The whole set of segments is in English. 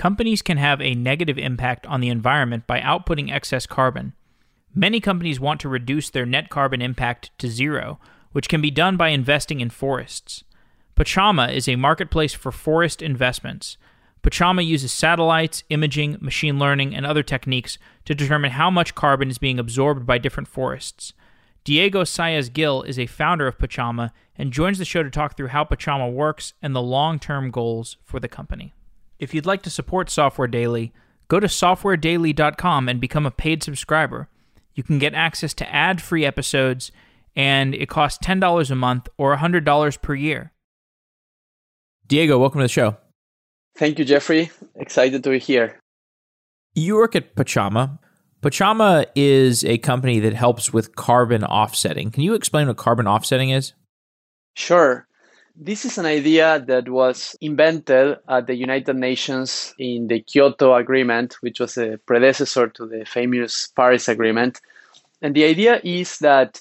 companies can have a negative impact on the environment by outputting excess carbon. Many companies want to reduce their net carbon impact to zero, which can be done by investing in forests. Pachama is a marketplace for forest investments. Pachama uses satellites, imaging, machine learning, and other techniques to determine how much carbon is being absorbed by different forests. Diego Saez Gil is a founder of Pachama and joins the show to talk through how Pachama works and the long term goals for the company. If you'd like to support Software Daily, go to softwaredaily.com and become a paid subscriber. You can get access to ad free episodes, and it costs $10 a month or $100 per year. Diego, welcome to the show. Thank you, Jeffrey. Excited to be here. You work at Pachama. Pachama is a company that helps with carbon offsetting. Can you explain what carbon offsetting is? Sure. This is an idea that was invented at the United Nations in the Kyoto Agreement, which was a predecessor to the famous Paris Agreement. And the idea is that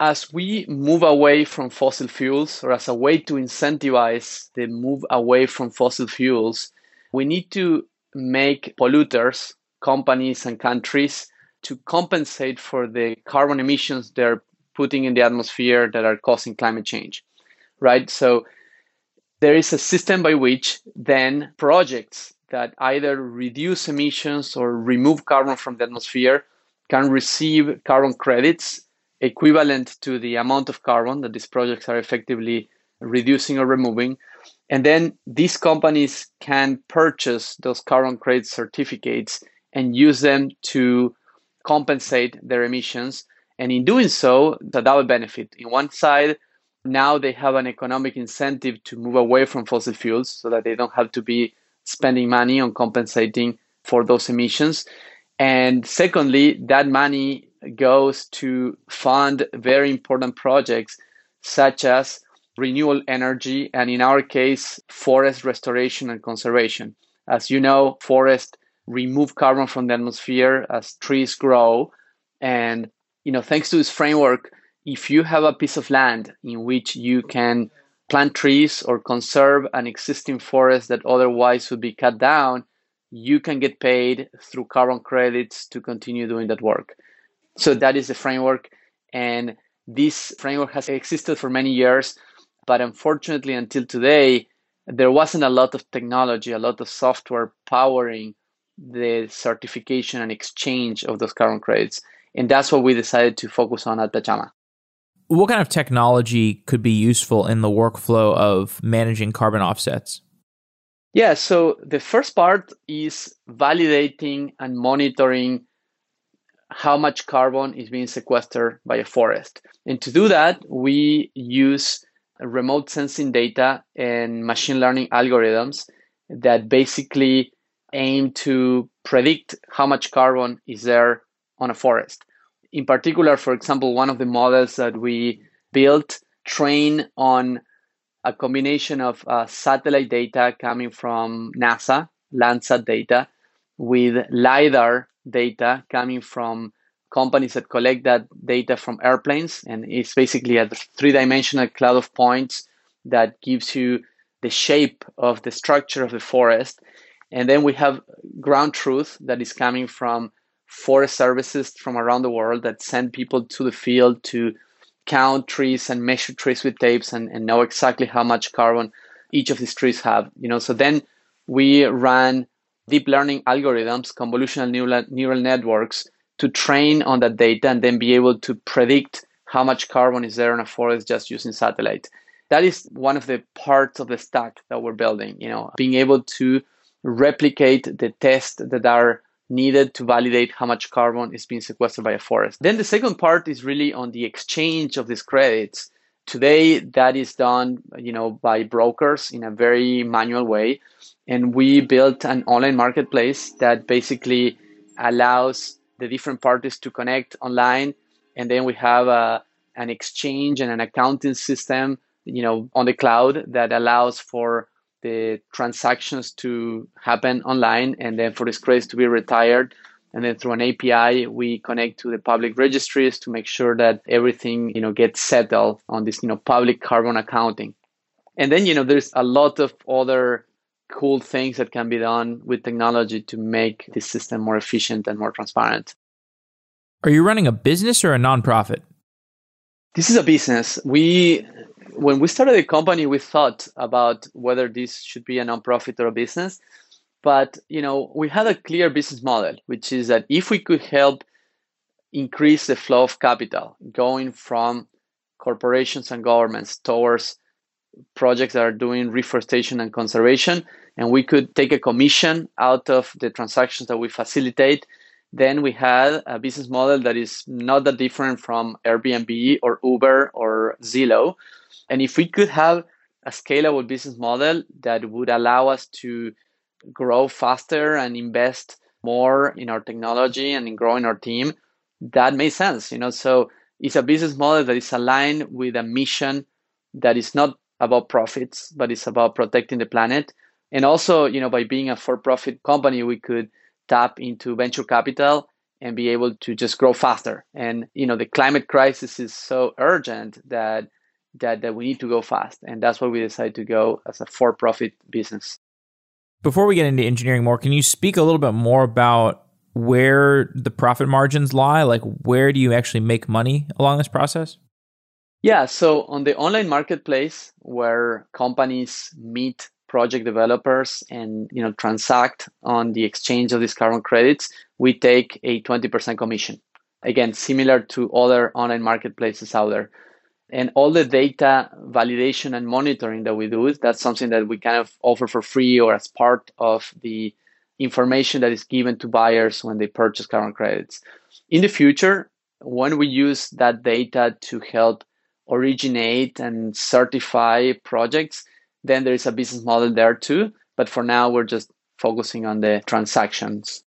as we move away from fossil fuels, or as a way to incentivize the move away from fossil fuels, we need to make polluters, companies, and countries to compensate for the carbon emissions they're putting in the atmosphere that are causing climate change, right? So there is a system by which then projects that either reduce emissions or remove carbon from the atmosphere can receive carbon credits equivalent to the amount of carbon that these projects are effectively reducing or removing. And then these companies can purchase those carbon credit certificates and use them to compensate their emissions. And in doing so, a double benefit. In one side, now they have an economic incentive to move away from fossil fuels so that they don't have to be spending money on compensating for those emissions. And secondly, that money goes to fund very important projects such as renewable energy and in our case forest restoration and conservation as you know forests remove carbon from the atmosphere as trees grow and you know thanks to this framework if you have a piece of land in which you can plant trees or conserve an existing forest that otherwise would be cut down you can get paid through carbon credits to continue doing that work so that is the framework. And this framework has existed for many years. But unfortunately, until today, there wasn't a lot of technology, a lot of software powering the certification and exchange of those carbon credits. And that's what we decided to focus on at Pachama. What kind of technology could be useful in the workflow of managing carbon offsets? Yeah, so the first part is validating and monitoring how much carbon is being sequestered by a forest. And to do that, we use remote sensing data and machine learning algorithms that basically aim to predict how much carbon is there on a forest. In particular, for example, one of the models that we built train on a combination of uh, satellite data coming from NASA, Landsat data, with LiDAR data coming from companies that collect that data from airplanes. And it's basically a three dimensional cloud of points that gives you the shape of the structure of the forest. And then we have ground truth that is coming from forest services from around the world that send people to the field to count trees and measure trees with tapes and, and know exactly how much carbon each of these trees have. You know, so then we ran deep learning algorithms, convolutional neural, neural networks to train on that data and then be able to predict how much carbon is there in a forest just using satellite. That is one of the parts of the stack that we're building, you know, being able to replicate the tests that are needed to validate how much carbon is being sequestered by a forest. Then the second part is really on the exchange of these credits. Today that is done, you know, by brokers in a very manual way and we built an online marketplace that basically allows the different parties to connect online and then we have a, an exchange and an accounting system you know on the cloud that allows for the transactions to happen online and then for these credits to be retired and then through an api we connect to the public registries to make sure that everything you know gets settled on this you know public carbon accounting and then you know there's a lot of other cool things that can be done with technology to make the system more efficient and more transparent. Are you running a business or a nonprofit? This is a business. We when we started the company, we thought about whether this should be a nonprofit or a business. But you know, we had a clear business model, which is that if we could help increase the flow of capital going from corporations and governments towards projects that are doing reforestation and conservation, and we could take a commission out of the transactions that we facilitate, then we had a business model that is not that different from Airbnb or Uber or Zillow. And if we could have a scalable business model that would allow us to grow faster and invest more in our technology and in growing our team, that makes sense. You know, so it's a business model that is aligned with a mission that is not about profits, but it's about protecting the planet. And also, you know, by being a for-profit company, we could tap into venture capital and be able to just grow faster. And you know, the climate crisis is so urgent that that that we need to go fast, and that's why we decided to go as a for-profit business. Before we get into engineering more, can you speak a little bit more about where the profit margins lie? Like, where do you actually make money along this process? Yeah, so on the online marketplace where companies meet project developers and you know transact on the exchange of these carbon credits, we take a 20% commission. Again, similar to other online marketplaces out there. And all the data validation and monitoring that we do, that's something that we kind of offer for free or as part of the information that is given to buyers when they purchase carbon credits. In the future, when we use that data to help originate and certify projects, then there is a business model there too. But for now, we're just focusing on the transactions.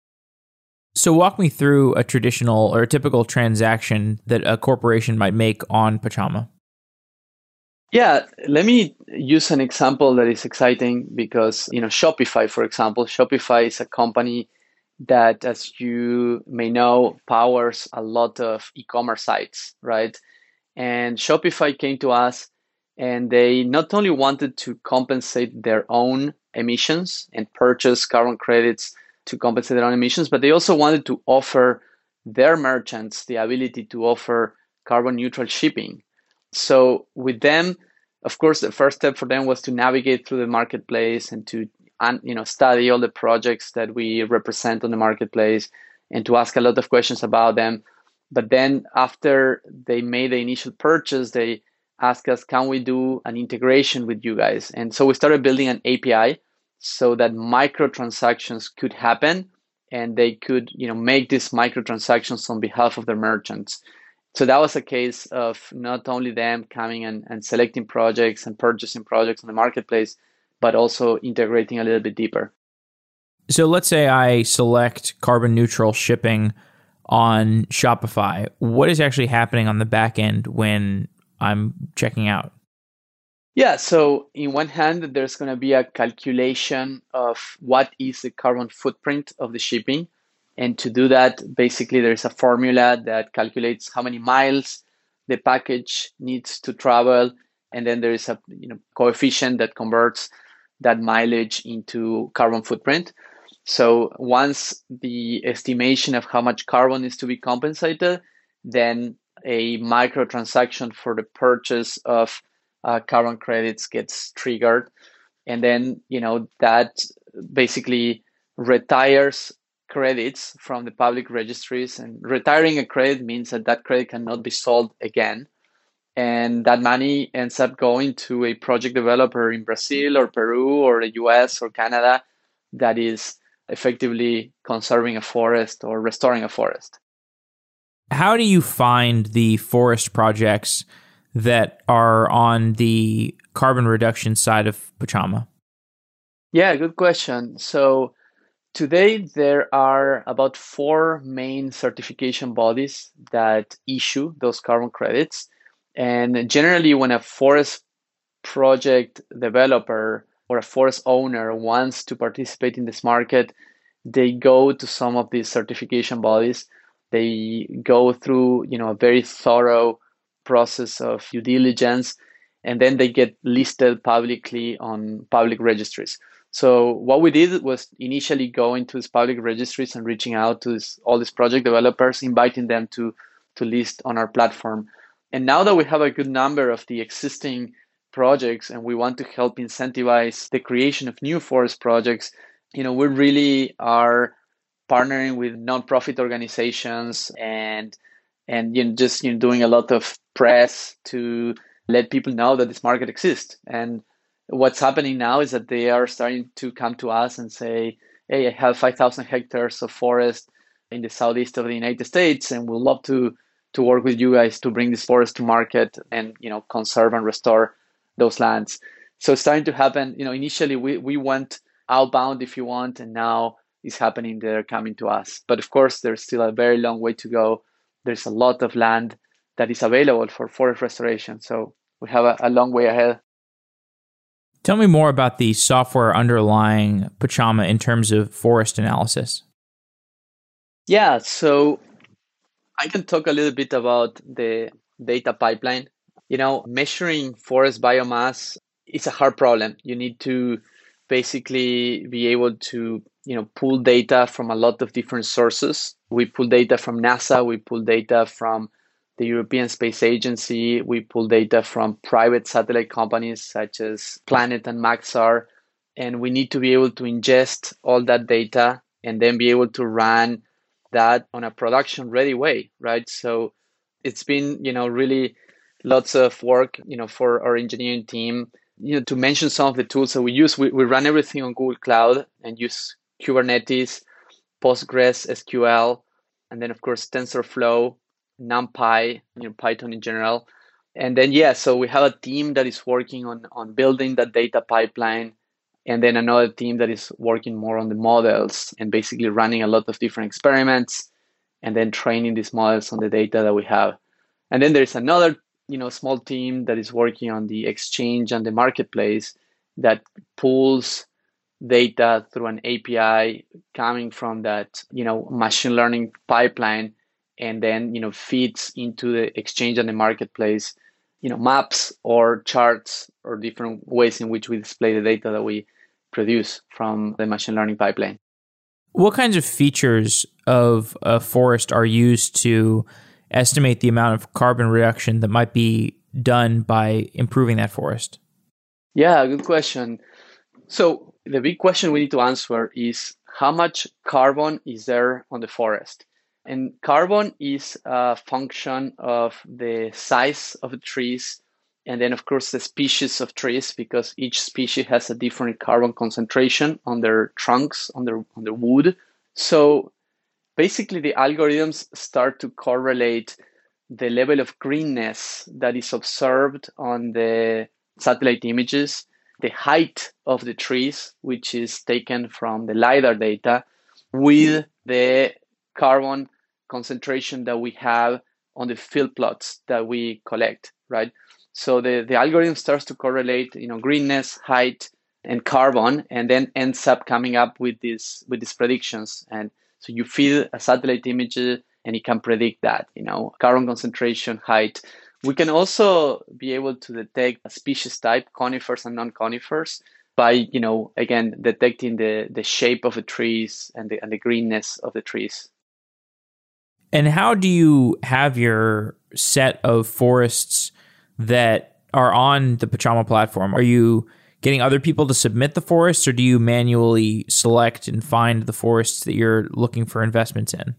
So, walk me through a traditional or a typical transaction that a corporation might make on Pachama. Yeah, let me use an example that is exciting because, you know, Shopify, for example, Shopify is a company that, as you may know, powers a lot of e commerce sites, right? And Shopify came to us and they not only wanted to compensate their own emissions and purchase carbon credits to compensate their own emissions, but they also wanted to offer their merchants the ability to offer carbon neutral shipping. So with them, of course, the first step for them was to navigate through the marketplace and to you know study all the projects that we represent on the marketplace and to ask a lot of questions about them. But then after they made the initial purchase, they asked us, can we do an integration with you guys? And so we started building an API so that microtransactions could happen and they could, you know, make these microtransactions on behalf of their merchants. So that was a case of not only them coming and, and selecting projects and purchasing projects on the marketplace, but also integrating a little bit deeper. So let's say I select carbon neutral shipping on Shopify. What is actually happening on the back end when I'm checking out? Yeah, so in one hand, there's going to be a calculation of what is the carbon footprint of the shipping. And to do that, basically, there's a formula that calculates how many miles the package needs to travel. And then there is a you know, coefficient that converts that mileage into carbon footprint. So once the estimation of how much carbon is to be compensated, then a microtransaction for the purchase of uh, carbon credits gets triggered, and then you know that basically retires credits from the public registries. And retiring a credit means that that credit cannot be sold again, and that money ends up going to a project developer in Brazil or Peru or the U.S. or Canada that is effectively conserving a forest or restoring a forest. How do you find the forest projects that are on the carbon reduction side of Pachama? Yeah, good question. So today there are about four main certification bodies that issue those carbon credits. And generally, when a forest project developer or a forest owner wants to participate in this market, they go to some of these certification bodies they go through, you know, a very thorough process of due diligence, and then they get listed publicly on public registries. So what we did was initially go into these public registries and reaching out to this, all these project developers, inviting them to to list on our platform. And now that we have a good number of the existing projects and we want to help incentivize the creation of new forest projects, you know, we really are partnering with nonprofit organizations and and you know, just you know, doing a lot of press to let people know that this market exists. And what's happening now is that they are starting to come to us and say, "Hey, I have 5,000 hectares of forest in the southeast of the United States, and we'd love to to work with you guys to bring this forest to market and you know conserve and restore those lands." So it's starting to happen. You know, initially we we went outbound, if you want, and now it's happening. They're coming to us, but of course, there's still a very long way to go. There's a lot of land that is available for forest restoration. So we have a, a long way ahead. Tell me more about the software underlying Pachama in terms of forest analysis. Yeah, so I can talk a little bit about the data pipeline. You know, measuring forest biomass is a hard problem. You need to basically be able to, you know, pull data from a lot of different sources. We pull data from NASA, we pull data from the European Space Agency. We pull data from private satellite companies such as Planet and Maxar. And we need to be able to ingest all that data and then be able to run that on a production ready way, right? So it's been, you know, really lots of work, you know, for our engineering team. You know, to mention some of the tools that we use, we, we run everything on Google Cloud and use Kubernetes, Postgres, SQL, and then of course TensorFlow NumPy, you know, Python in general. And then yeah, so we have a team that is working on on building that data pipeline, and then another team that is working more on the models and basically running a lot of different experiments, and then training these models on the data that we have. And then there's another you know small team that is working on the exchange and the marketplace that pulls data through an API coming from that you know machine learning pipeline and then you know feeds into the exchange and the marketplace you know maps or charts or different ways in which we display the data that we produce from the machine learning pipeline. What kinds of features of a forest are used to estimate the amount of carbon reduction that might be done by improving that forest? Yeah good question. So the big question we need to answer is how much carbon is there on the forest and carbon is a function of the size of the trees and then of course the species of trees because each species has a different carbon concentration on their trunks, on their on their wood. So basically the algorithms start to correlate the level of greenness that is observed on the satellite images, the height of the trees, which is taken from the LiDAR data, with the carbon concentration that we have on the field plots that we collect, right? So the, the algorithm starts to correlate, you know, greenness, height, and carbon, and then ends up coming up with these with these predictions. And so you feed a satellite image uh, and it can predict that, you know, carbon concentration, height. We can also be able to detect a species type, conifers and non-conifers, by, you know, again, detecting the, the shape of the trees and the, and the greenness of the trees. And how do you have your set of forests that are on the Pachama platform? Are you getting other people to submit the forests or do you manually select and find the forests that you're looking for investments in?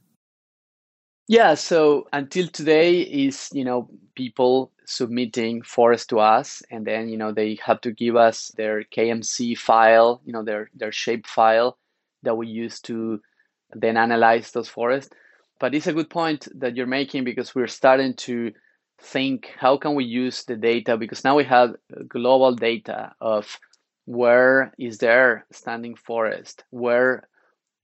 Yeah, so until today is, you know, people submitting forests to us and then, you know, they have to give us their KMZ file, you know, their their shape file that we use to then analyze those forests. But it's a good point that you're making because we're starting to think how can we use the data because now we have global data of where is there standing forest where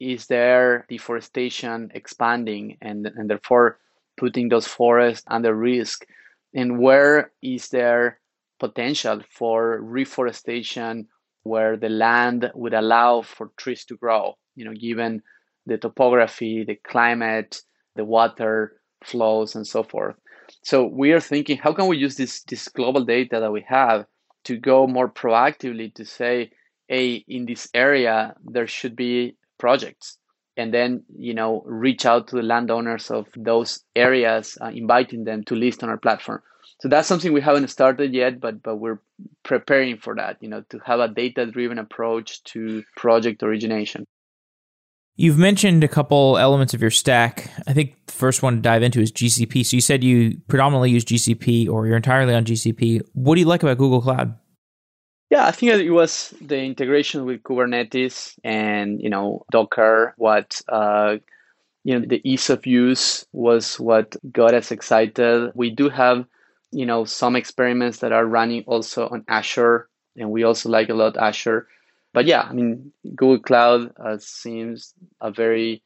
is there deforestation expanding and, and therefore putting those forests under risk and where is there potential for reforestation where the land would allow for trees to grow you know given the topography, the climate, the water flows, and so forth. So we are thinking, how can we use this this global data that we have to go more proactively to say, hey, in this area, there should be projects. And then, you know, reach out to the landowners of those areas, uh, inviting them to list on our platform. So that's something we haven't started yet, but but we're preparing for that, you know, to have a data-driven approach to project origination. You've mentioned a couple elements of your stack. I think the first one to dive into is GCP. So you said you predominantly use GCP or you're entirely on GCP. What do you like about Google Cloud? Yeah, I think it was the integration with Kubernetes and you know Docker. What uh, you know, the ease of use was what got us excited. We do have you know some experiments that are running also on Azure, and we also like a lot Azure but yeah, I mean, Google Cloud uh, seems a very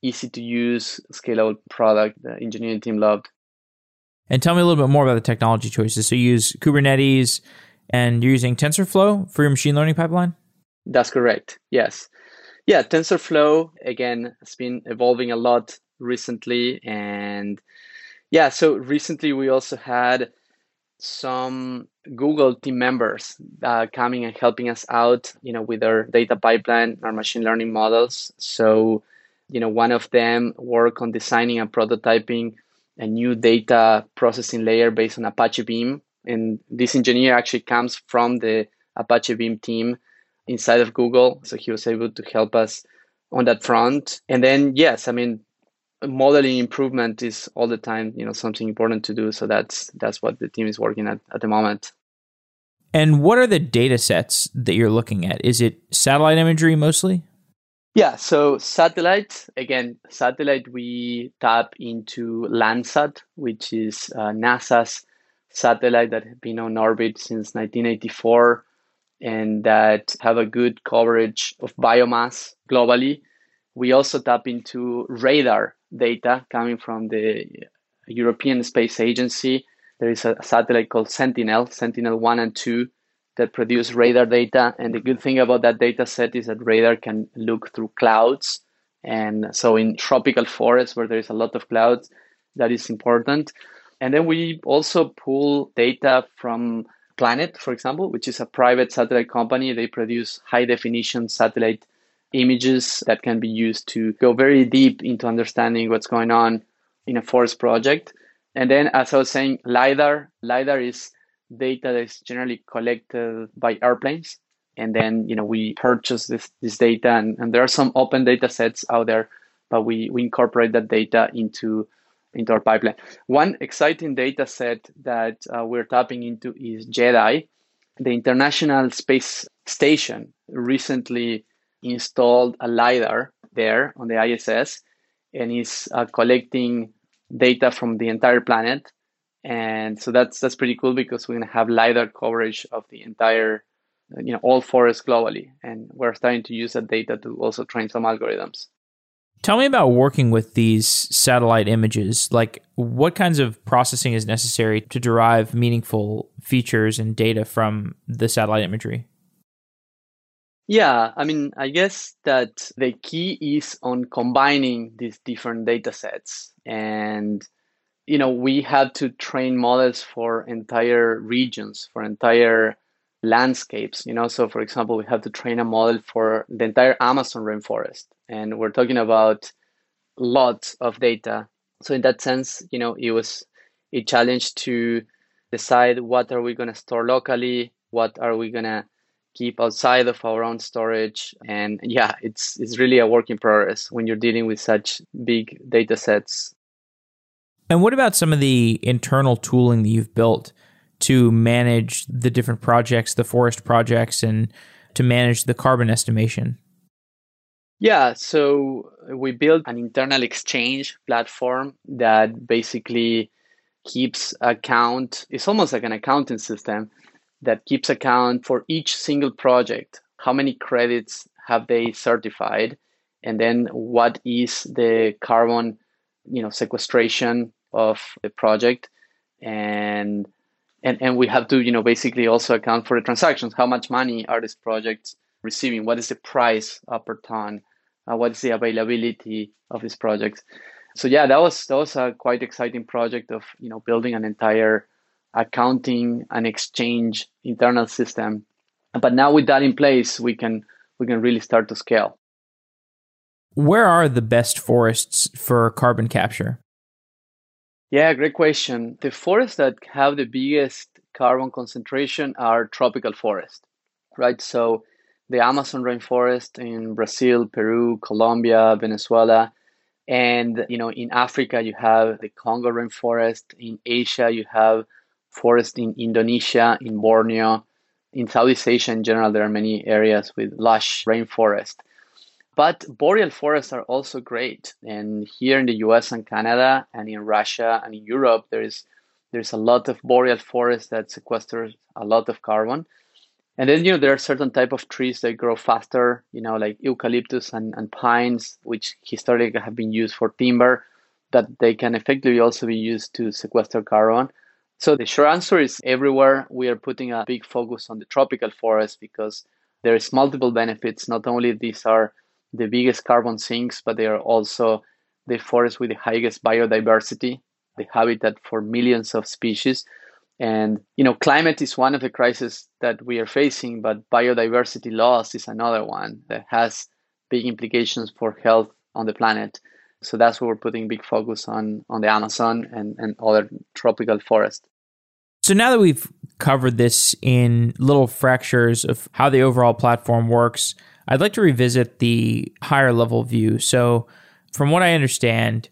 easy to use, scalable product the engineering team loved. And tell me a little bit more about the technology choices. So you use Kubernetes and you're using TensorFlow for your machine learning pipeline? That's correct. Yes. Yeah, TensorFlow, again, has been evolving a lot recently. And yeah, so recently we also had some Google team members uh, coming and helping us out, you know, with our data pipeline, our machine learning models. So, you know, one of them work on designing and prototyping a new data processing layer based on Apache Beam. And this engineer actually comes from the Apache Beam team inside of Google. So he was able to help us on that front. And then, yes, I mean, modeling improvement is all the time you know something important to do so that's that's what the team is working at at the moment and what are the data sets that you're looking at is it satellite imagery mostly yeah so satellite again satellite we tap into landsat which is uh, nasa's satellite that have been on orbit since 1984 and that have a good coverage of biomass globally we also tap into radar data coming from the European Space Agency. There is a satellite called Sentinel, Sentinel 1 and 2, that produce radar data. And the good thing about that data set is that radar can look through clouds. And so in tropical forests where there is a lot of clouds, that is important. And then we also pull data from Planet, for example, which is a private satellite company. They produce high definition satellite images that can be used to go very deep into understanding what's going on in a forest project. And then, as I was saying, LiDAR, LiDAR is data that is generally collected by airplanes. And then, you know, we purchase this, this data and, and there are some open data sets out there, but we, we incorporate that data into, into our pipeline. One exciting data set that uh, we're tapping into is GEDI. The International Space Station recently installed a LiDAR there on the ISS and is uh, collecting data from the entire planet. And so that's that's pretty cool because we're gonna have LiDAR coverage of the entire, you know, all forests globally. And we're starting to use that data to also train some algorithms. Tell me about working with these satellite images. Like, what kinds of processing is necessary to derive meaningful features and data from the satellite imagery? Yeah, I mean, I guess that the key is on combining these different data sets. And, you know, we had to train models for entire regions, for entire landscapes, you know. So, for example, we have to train a model for the entire Amazon rainforest. And we're talking about lots of data. So, in that sense, you know, it was a challenge to decide what are we going to store locally, what are we going to keep outside of our own storage. And yeah, it's it's really a work in progress when you're dealing with such big data sets. And what about some of the internal tooling that you've built to manage the different projects, the forest projects, and to manage the carbon estimation? Yeah, so we built an internal exchange platform that basically keeps account. It's almost like an accounting system that keeps account for each single project. How many credits have they certified? And then what is the carbon, you know, sequestration of the project? And and, and we have to, you know, basically also account for the transactions. How much money are these projects receiving? What is the price per ton? Uh, what is the availability of these projects? So yeah, that was that was a quite exciting project of you know building an entire accounting and exchange internal system But now with that in place, we can we can really start to scale. Where are the best forests for carbon capture? Yeah, great question. The forests that have the biggest carbon concentration are tropical forests, right? So the Amazon rainforest in Brazil, Peru, Colombia, Venezuela, and you know in Africa you have the Congo rainforest. In Asia you have forest in Indonesia, in Borneo. In Southeast Asia in general, there are many areas with lush rainforest. But boreal forests are also great. And here in the US and Canada and in Russia and in Europe, there is there's a lot of boreal forest that sequesters a lot of carbon. And then you know there are certain type of trees that grow faster, you know, like eucalyptus and, and pines, which historically have been used for timber, that they can effectively also be used to sequester carbon. So the short answer is everywhere we are putting a big focus on the tropical forest because there is multiple benefits. Not only these are the biggest carbon sinks, but they are also the forests with the highest biodiversity, the habitat for millions of species. And you know, climate is one of the crises that we are facing, but biodiversity loss is another one that has big implications for health on the planet. So that's why we're putting big focus on on the Amazon and, and other tropical forests. So now that we've covered this in little fractures of how the overall platform works, I'd like to revisit the higher level view. So, from what I understand,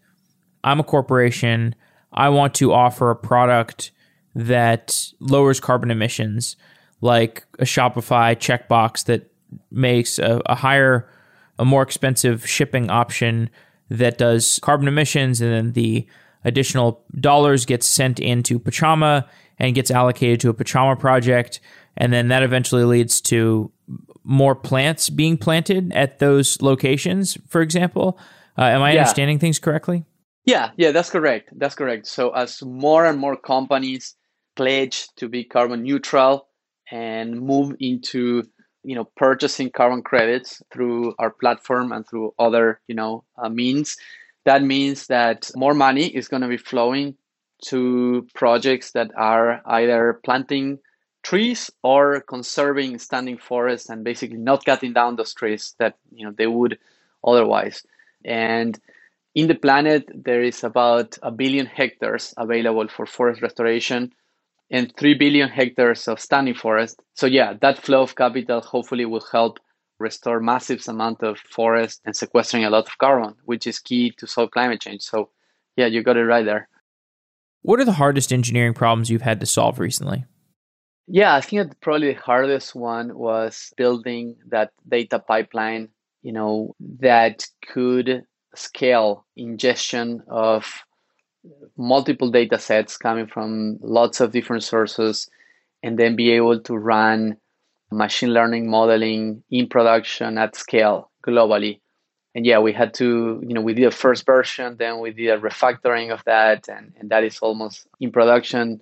I'm a corporation. I want to offer a product that lowers carbon emissions, like a Shopify checkbox that makes a, a higher, a more expensive shipping option that does carbon emissions, and then the additional dollars gets sent into Pachama and gets allocated to a Pachama project, and then that eventually leads to more plants being planted at those locations, for example. Uh, am I yeah. understanding things correctly? Yeah, yeah, that's correct. That's correct. So as more and more companies pledge to be carbon neutral and move into you know purchasing carbon credits through our platform and through other you know uh, means that means that more money is going to be flowing to projects that are either planting trees or conserving standing forests and basically not cutting down those trees that you know they would otherwise. And in the planet there is about a billion hectares available for forest restoration and 3 billion hectares of standing forest. So yeah that flow of capital hopefully will help restore massive amount of forest and sequestering a lot of carbon which is key to solve climate change. So yeah you got it right there. What are the hardest engineering problems you've had to solve recently yeah, I think that probably the hardest one was building that data pipeline, you know, that could scale ingestion of multiple data sets coming from lots of different sources and then be able to run machine learning modeling in production at scale globally. And yeah, we had to, you know, we did a first version, then we did a refactoring of that, and, and that is almost in production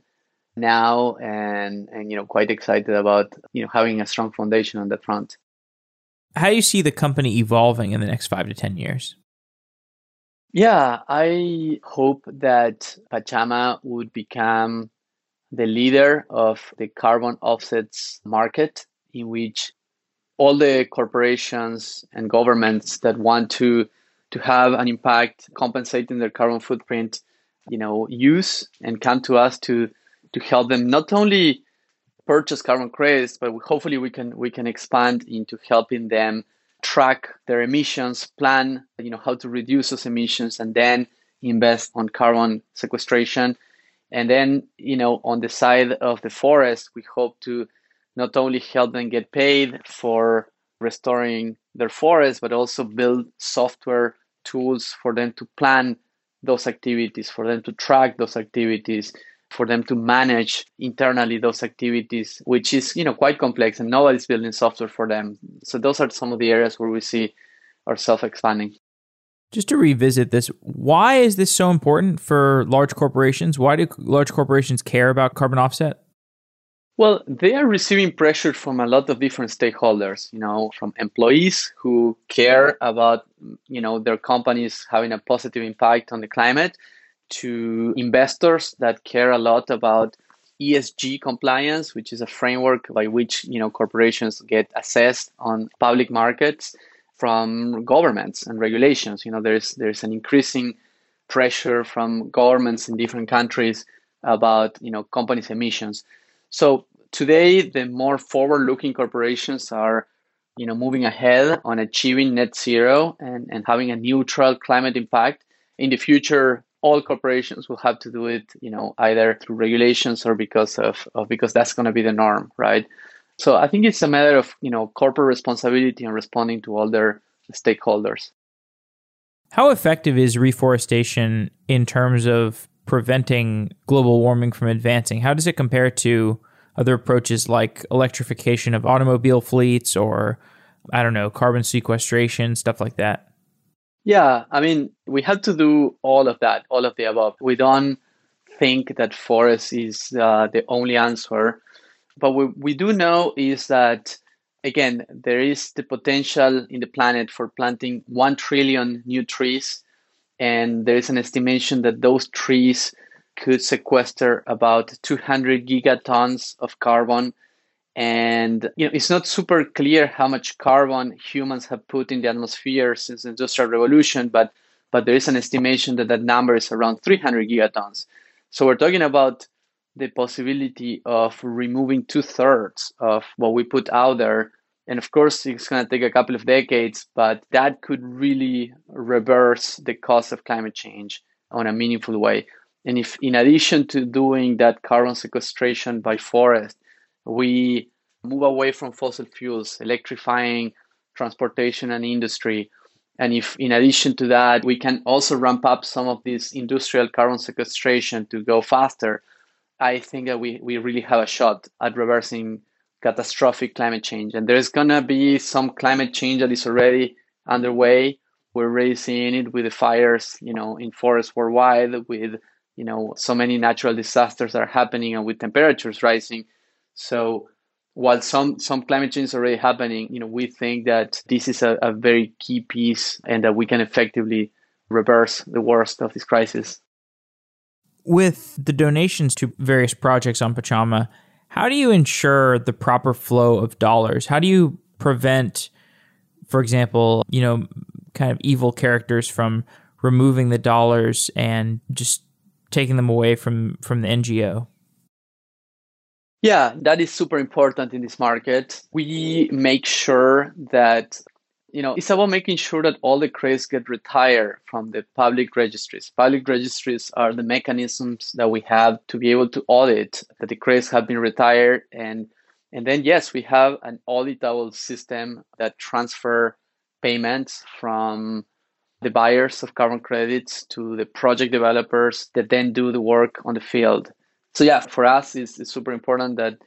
now and and you know quite excited about you know having a strong foundation on that front. How do you see the company evolving in the next five to ten years? Yeah i hope that pachama would become the leader of the carbon offsets market in which all the corporations and governments that want to to have an impact compensating their carbon footprint you know use and come to us to to help them not only purchase carbon credits, but hopefully we can we can expand into helping them track their emissions, plan you know how to reduce those emissions, and then invest on carbon sequestration. And then you know on the side of the forest, we hope to not only help them get paid for restoring their forest, but also build software tools for them to plan those activities, for them to track those activities, for them to manage internally those activities, which is you know quite complex, and nobody's building software for them. So those are some of the areas where we see ourselves expanding. Just to revisit this, why is this so important for large corporations? Why do large corporations care about carbon offset? Well, they are receiving pressure from a lot of different stakeholders, you know, from employees who care about, you know, their companies having a positive impact on the climate, to investors that care a lot about ESG compliance, which is a framework by which you know corporations get assessed on public markets from governments and regulations. You know, there's there's an increasing pressure from governments in different countries about you know companies' emissions. So today, the more forward-looking corporations are you know moving ahead on achieving net zero and, and having a neutral climate impact. In the future, all corporations will have to do it, you know, either through regulations or because of, of because that's going to be the norm, right? So I think it's a matter of, you know, corporate responsibility and responding to all their stakeholders. How effective is reforestation in terms of preventing global warming from advancing? How does it compare to other approaches like electrification of automobile fleets or I don't know, carbon sequestration, stuff like that? Yeah, I mean, we have to do all of that, all of the above. We don't think that forest is uh, the only answer. But what we do know is that, again, there is the potential in the planet for planting 1 trillion new trees. And there is an estimation that those trees could sequester about 200 gigatons of carbon and you know it's not super clear how much carbon humans have put in the atmosphere since the industrial revolution but but there is an estimation that that number is around 300 gigatons. So we're talking about the possibility of removing two-thirds of what we put out there. And of course it's going to take a couple of decades but that could really reverse the cost of climate change on a meaningful way. And if in addition to doing that carbon sequestration by forest we move away from fossil fuels, electrifying transportation and industry. And if, in addition to that, we can also ramp up some of this industrial carbon sequestration to go faster, I think that we, we really have a shot at reversing catastrophic climate change. And there's going to be some climate change that is already underway. We're already seeing it with the fires, you know, in forests worldwide, with, you know, so many natural disasters that are happening and with temperatures rising. So while some some climate change is already happening, you know, we think that this is a, a very key piece and that we can effectively reverse the worst of this crisis. With the donations to various projects on Pachama, how do you ensure the proper flow of dollars? How do you prevent, for example, you know, kind of evil characters from removing the dollars and just taking them away from from the NGO? Yeah, that is super important in this market. We make sure that you know, it's about making sure that all the credits get retired from the public registries. Public registries are the mechanisms that we have to be able to audit that the credits have been retired and and then yes, we have an auditable system that transfer payments from the buyers of carbon credits to the project developers that then do the work on the field so yeah, for us, it's, it's super important that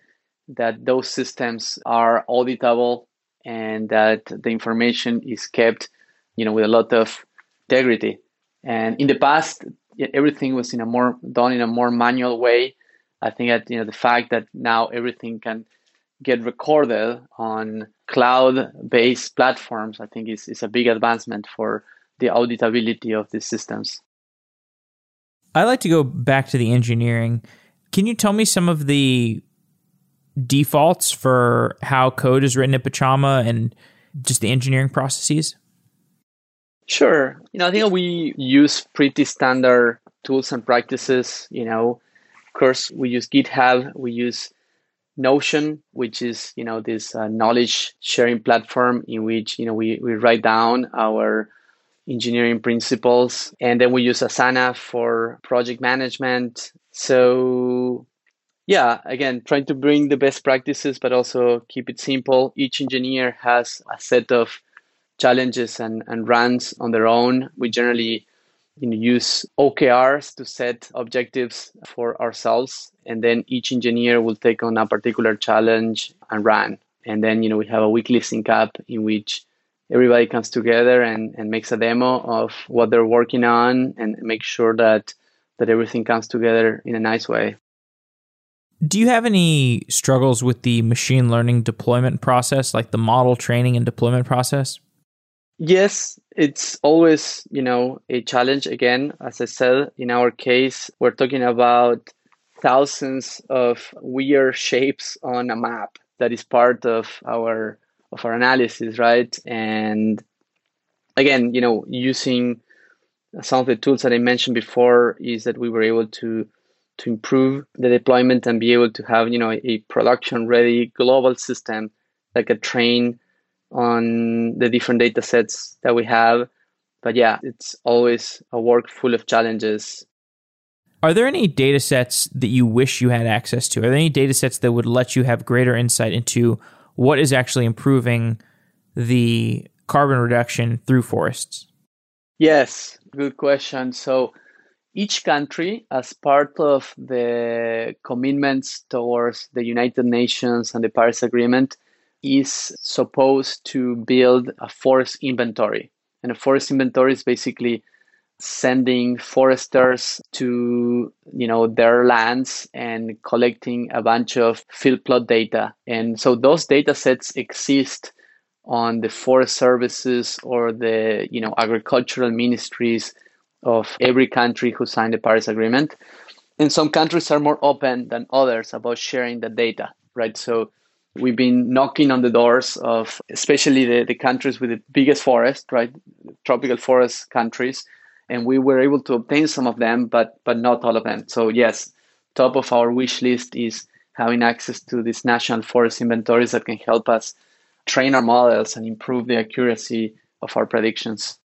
that those systems are auditable and that the information is kept, you know, with a lot of integrity. And in the past, everything was in a more done in a more manual way. I think that you know the fact that now everything can get recorded on cloud-based platforms, I think is, is a big advancement for the auditability of these systems. I like to go back to the engineering can you tell me some of the defaults for how code is written at Pachama and just the engineering processes? Sure. You know, I think we use pretty standard tools and practices. You know, of course, we use GitHub, we use Notion, which is you know this uh, knowledge sharing platform in which you know we we write down our engineering principles, and then we use Asana for project management. So, yeah, again, trying to bring the best practices, but also keep it simple. Each engineer has a set of challenges and, and runs on their own. We generally you know, use OKRs to set objectives for ourselves, and then each engineer will take on a particular challenge and run. And then you know we have a weekly sync up in which everybody comes together and, and makes a demo of what they're working on and make sure that that everything comes together in a nice way. Do you have any struggles with the machine learning deployment process, like the model training and deployment process? Yes, it's always, you know, a challenge. Again, as I said, in our case, we're talking about thousands of weird shapes on a map that is part of our of our analysis, right? And again, you know, using some of the tools that I mentioned before is that we were able to to improve the deployment and be able to have you know a production ready global system that could train on the different data sets that we have. But yeah it's always a work full of challenges. Are there any data sets that you wish you had access to? Are there any data sets that would let you have greater insight into what is actually improving the carbon reduction through forests yes good question so each country, as part of the commitments towards the United Nations and the Paris Agreement, is supposed to build a forest inventory. And a forest inventory is basically sending foresters to you know their lands and collecting a bunch of field plot data and so those data sets exist on the forest services or the you know agricultural ministries of every country who signed the Paris Agreement. And some countries are more open than others about sharing the data, right? So we've been knocking on the doors of especially the, the countries with the biggest forest, right? Tropical forest countries. And we were able to obtain some of them, but but not all of them. So yes, top of our wish list is having access to these national forest inventories that can help us train our models and improve the accuracy of our predictions.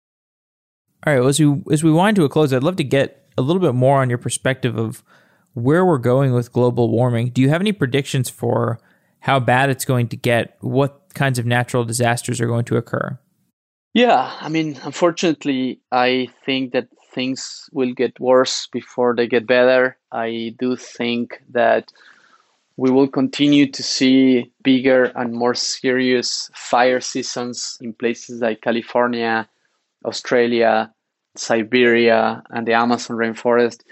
All right. Well, as we as we wind to a close, I'd love to get a little bit more on your perspective of where we're going with global warming. Do you have any predictions for how bad it's going to get? What kinds of natural disasters are going to occur? Yeah, I mean, unfortunately, I think that things will get worse before they get better. I do think that we will continue to see bigger and more serious fire seasons in places like California Australia, Siberia, and the Amazon rainforest,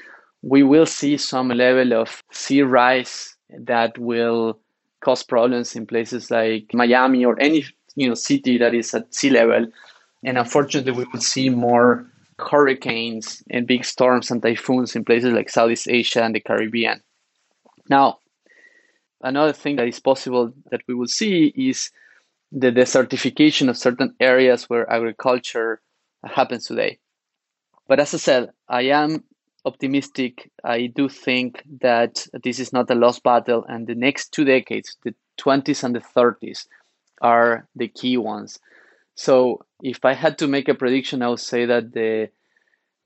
we will see some level of sea rise that will cause problems in places like Miami or any you know city that is at sea level. And unfortunately, we will see more hurricanes and big storms and typhoons in places like Southeast Asia and the Caribbean. Now, another thing that is possible that we will see is the desertification of certain areas where agriculture happens today. But as I said, I am optimistic. I do think that this is not a lost battle, and the next two decades, the 20s and the 30s, are the key ones. So if I had to make a prediction, I would say that the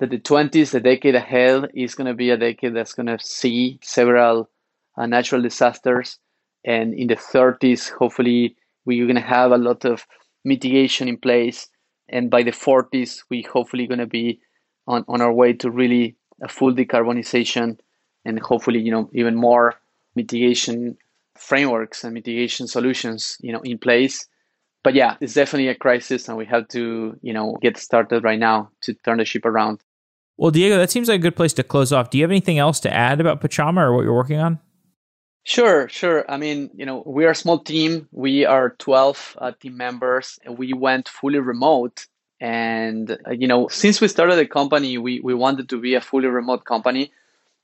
that the 20s, the decade ahead, is going to be a decade that's going to see several Uh, natural disasters, and in the 30s, hopefully, we're going to have a lot of mitigation in place. And by the 40s we're hopefully going to be on, on our way to really a full decarbonization and hopefully you know even more mitigation frameworks and mitigation solutions you know in place. But yeah it's definitely a crisis and we have to you know get started right now to turn the ship around. Well diego that seems like a good place to close off. Do you have anything else to add about pachama or what you're working on Sure, sure. I mean, you know, we are a small team. We are 12 uh, team members we went fully remote. And, uh, you know, since we started the company, we, we wanted to be a fully remote company.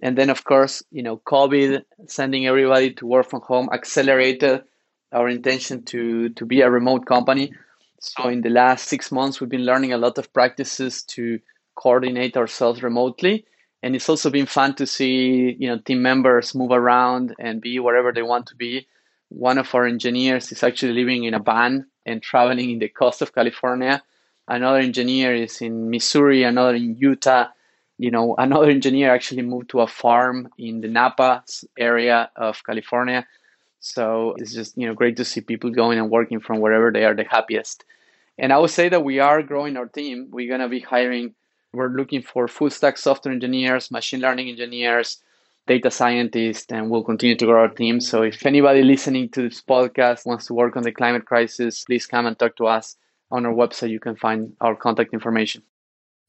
And then, of course, you know, COVID, sending everybody to work from home, accelerated our intention to, to be a remote company. So, in the last six months, we've been learning a lot of practices to coordinate ourselves remotely and it's also been fun to see you know team members move around and be wherever they want to be. One of our engineers is actually living in a van and traveling in the coast of california. Another engineer is in missouri another in utah. You know another engineer actually moved to a farm in the napa area of california. So it's just you know great to see people going and working from wherever they are the happiest. And i would say that we are growing our team. We're going to be hiring we're looking for full stack software engineers, machine learning engineers, data scientists, and we'll continue to grow our team. So if anybody listening to this podcast wants to work on the climate crisis, please come and talk to us. On our website, you can find our contact information.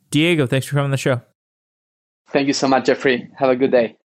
Diego, thanks for coming on the show. Thank you so much, Jeffrey. Have a good day.